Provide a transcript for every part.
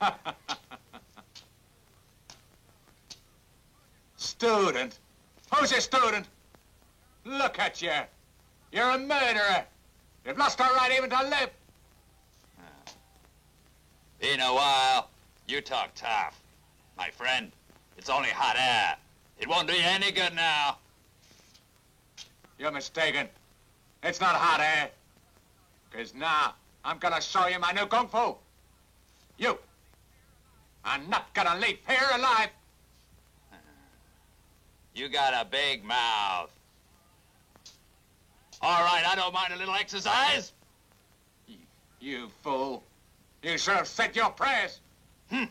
student? Who's a student? Look at you. You're a murderer. You've lost our right even to live. Ah. Been a while. You talk tough. My friend, it's only hot air. It won't do you any good now. You're mistaken. It's not hot air. Because now, I'm gonna show you my new kung fu. You. I'm not gonna leave here alive. You got a big mouth. All right, I don't mind a little exercise. You, you fool. You should have said your prayers. Hmm.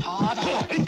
好的。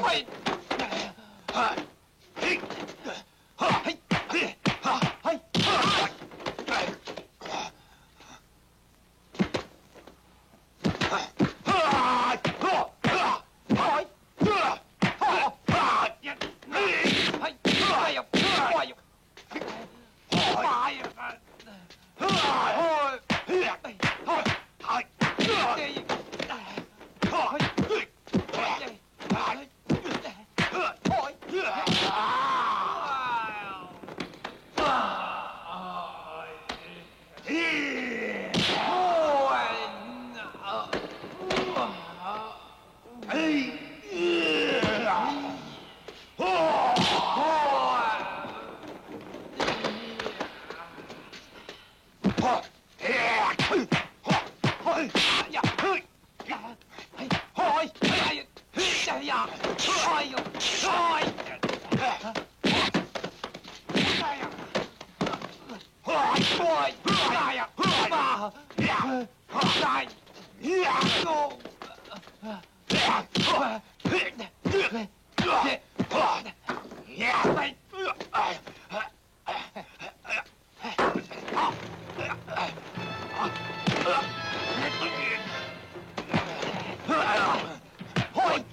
Wait.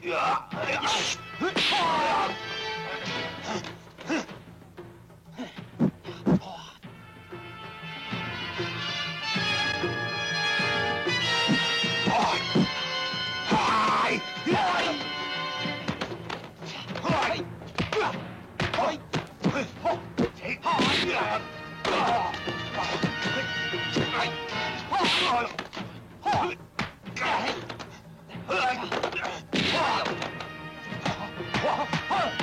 Yeah.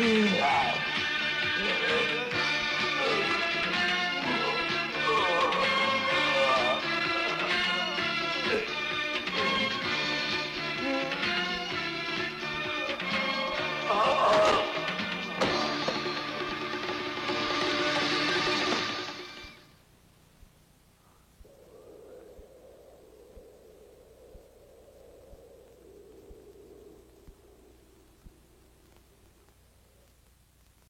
Mm. Wow.